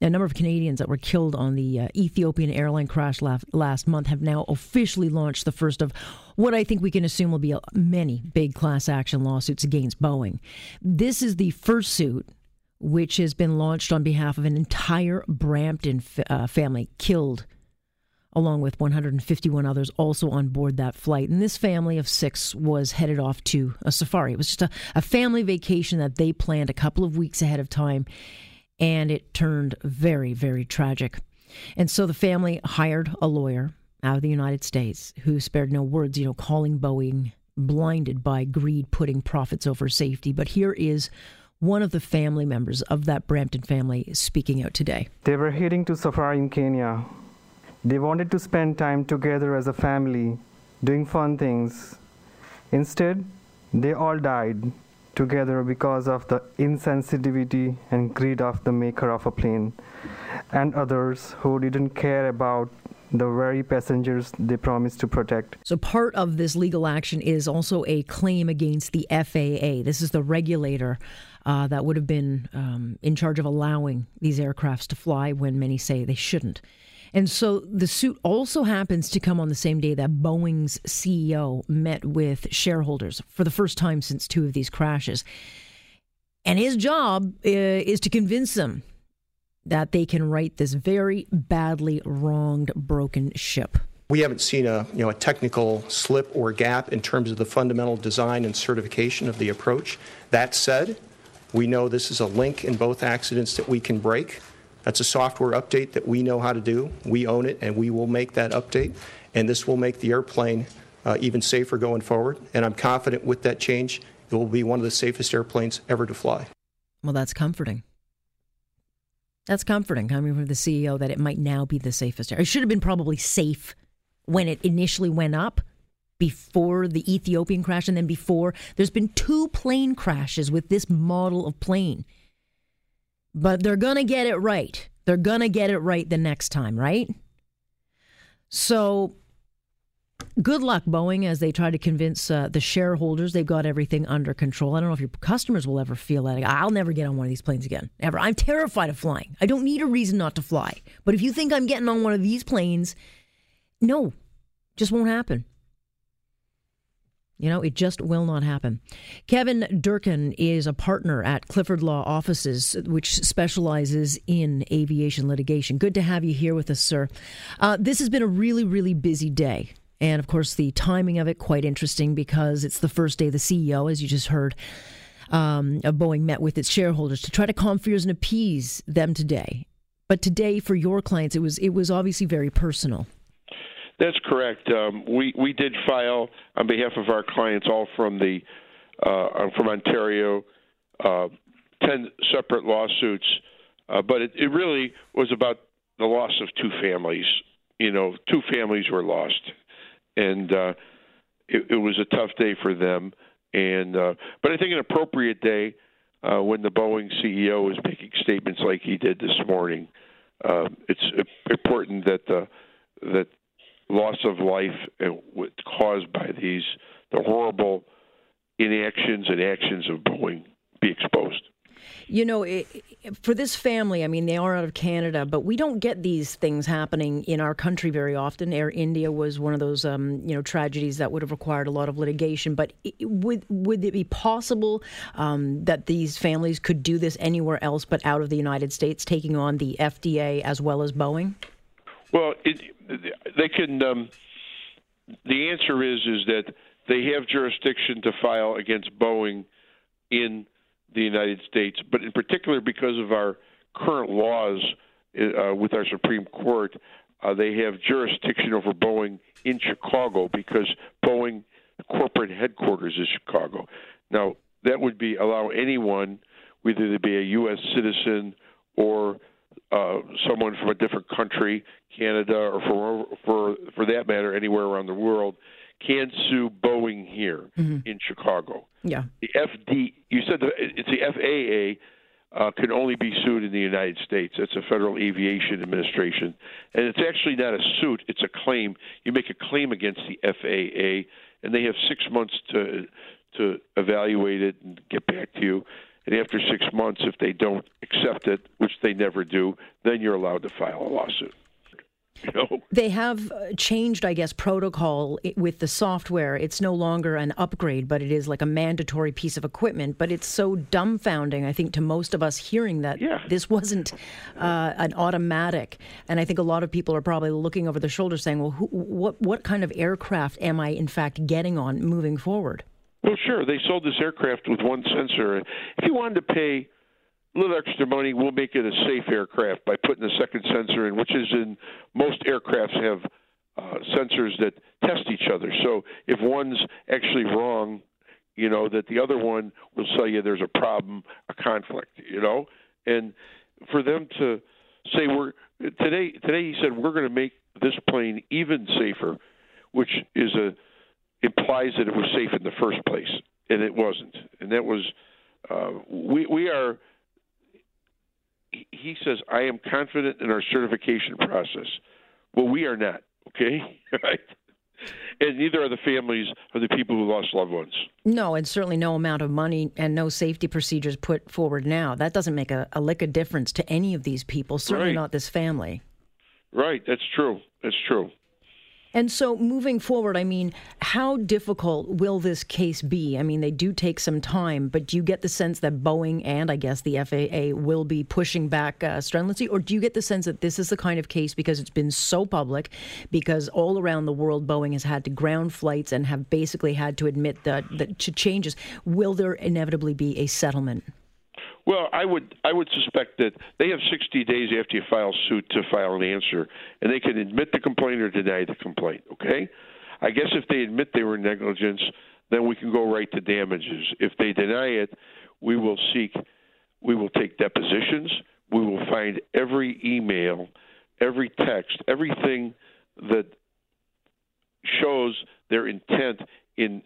A number of Canadians that were killed on the uh, Ethiopian airline crash last, last month have now officially launched the first of what I think we can assume will be a, many big class action lawsuits against Boeing. This is the first suit which has been launched on behalf of an entire Brampton f- uh, family killed along with 151 others also on board that flight. And this family of six was headed off to a safari. It was just a, a family vacation that they planned a couple of weeks ahead of time and it turned very, very tragic. And so the family hired a lawyer out of the United States who spared no words, you know, calling Boeing blinded by greed, putting profits over safety. But here is one of the family members of that Brampton family speaking out today. They were heading to safari in Kenya. They wanted to spend time together as a family, doing fun things. Instead, they all died together because of the insensitivity and greed of the maker of a plane and others who didn't care about the very passengers they promised to protect. So, part of this legal action is also a claim against the FAA. This is the regulator uh, that would have been um, in charge of allowing these aircrafts to fly when many say they shouldn't. And so the suit also happens to come on the same day that Boeing's CEO met with shareholders for the first time since two of these crashes. And his job uh, is to convince them that they can right this very badly wronged, broken ship. We haven't seen a, you know, a technical slip or gap in terms of the fundamental design and certification of the approach. That said, we know this is a link in both accidents that we can break. That's a software update that we know how to do. We own it, and we will make that update. And this will make the airplane uh, even safer going forward. And I'm confident with that change, it will be one of the safest airplanes ever to fly. Well, that's comforting. That's comforting coming from the CEO that it might now be the safest. It should have been probably safe when it initially went up before the Ethiopian crash and then before. There's been two plane crashes with this model of plane. But they're going to get it right. They're going to get it right the next time, right? So good luck, Boeing, as they try to convince uh, the shareholders they've got everything under control. I don't know if your customers will ever feel that. I'll never get on one of these planes again. Ever. I'm terrified of flying. I don't need a reason not to fly. But if you think I'm getting on one of these planes, no, just won't happen. You know, it just will not happen. Kevin Durkin is a partner at Clifford Law Offices, which specializes in aviation litigation. Good to have you here with us, sir. Uh, this has been a really, really busy day. And of course, the timing of it quite interesting because it's the first day the CEO, as you just heard, um, of Boeing met with its shareholders to try to calm fears and appease them today. But today, for your clients, it was it was obviously very personal. That's correct. Um, we we did file on behalf of our clients, all from the uh, from Ontario, uh, ten separate lawsuits, uh, but it, it really was about the loss of two families. You know, two families were lost, and uh, it, it was a tough day for them. And uh, but I think an appropriate day uh, when the Boeing CEO is making statements like he did this morning. Uh, it's important that the that loss of life caused by these the horrible inactions and actions of Boeing be exposed. You know, it, for this family, I mean, they are out of Canada, but we don't get these things happening in our country very often. Air India was one of those, um, you know, tragedies that would have required a lot of litigation. But it, would would it be possible um, that these families could do this anywhere else but out of the United States, taking on the FDA as well as Boeing? Well, it, they can. Um, the answer is is that they have jurisdiction to file against Boeing in the United States, but in particular because of our current laws uh, with our Supreme Court, uh, they have jurisdiction over Boeing in Chicago because Boeing corporate headquarters is Chicago. Now that would be allow anyone, whether they be a U.S. citizen or uh, someone from a different country, Canada, or for for for that matter, anywhere around the world, can sue Boeing here Mm-hmm. in Chicago. Yeah. The FD, you said the, it's the FAA. Uh, can only be sued in the United States. That's a Federal Aviation Administration, and it's actually not a suit; it's a claim. You make a claim against the FAA, and they have six months to to evaluate it and get back to you. And after six months, if they don't accept it, which they never do, then you're allowed to file a lawsuit. You know? They have uh, changed, I guess, protocol with the software. It's no longer an upgrade, but it is like a mandatory piece of equipment. But it's so dumbfounding, I think, to most of us hearing that Yeah. this wasn't uh, an automatic. And I think a lot of people are probably looking over their shoulder saying, well, who, what, what kind of aircraft am I, in fact, getting on moving forward? Well, sure. They sold this aircraft with one sensor. If you wanted to pay a little extra money, we'll make it a safe aircraft by putting a second sensor in, which is in most aircrafts have uh, sensors that test each other. So if one's actually wrong, you know that the other one will tell you there's a problem, a conflict. You know, and for them to say we're today today he said we're going to make this plane even safer, which is a implies that it was safe in the first place, and it wasn't. And that was uh, we we are. he- says, "I am confident in our certification process." Well, we are not. Okay, right? And neither are the families of the people who lost loved ones. No, and certainly no amount of money and no safety procedures put forward now. That doesn't make a, a lick of difference to any of these people, certainly Right. not this family. Right. That's true. That's true. And so, moving forward, I mean, how difficult will this case be? I mean, they do take some time, but do you get the sense that Boeing and I guess the FAA will be pushing back uh, strenuously? Or do you get the sense that this is the kind of case because it's been so public, because all around the world, Boeing has had to ground flights and have basically had to admit that, that to changes? Will there inevitably be a settlement? Well, I would I would suspect that they have 60 days after you file suit to file an answer, and they can admit the complaint or deny the complaint. Okay, I guess if they admit they were negligence, then we can go right to damages. If they deny it, we will seek, we will take depositions. We will find every email, every text, everything that shows their intent in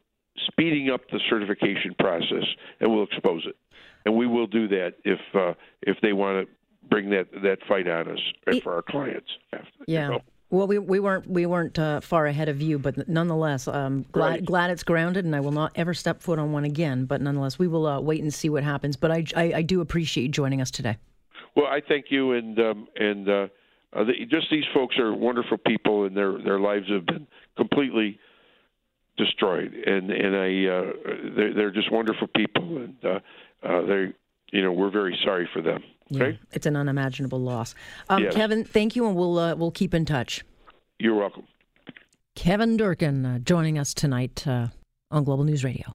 speeding up the certification process, and we'll expose it. And we will do that if uh, if they want to bring that that fight on us right, for our clients. You Yeah. know? Well, we, we weren't we weren't uh, far ahead of you, but nonetheless, um, glad Right. glad it's grounded, and I will not ever step foot on one again. But nonetheless, we will uh, wait and see what happens. But I, I, I do appreciate you joining us today. Well, I thank you, and um, and uh, uh, the, just these folks are wonderful people, and their their lives have been completely destroyed, and and I uh, they're, they're just wonderful people, and uh, uh, they you know we're very sorry for them. Yeah, Okay, it's an unimaginable loss. Um, Yes. Kevin, thank you, and we'll uh, we'll keep in touch. you're welcome. Kevin Durkin uh, joining us tonight uh, on Global News Radio.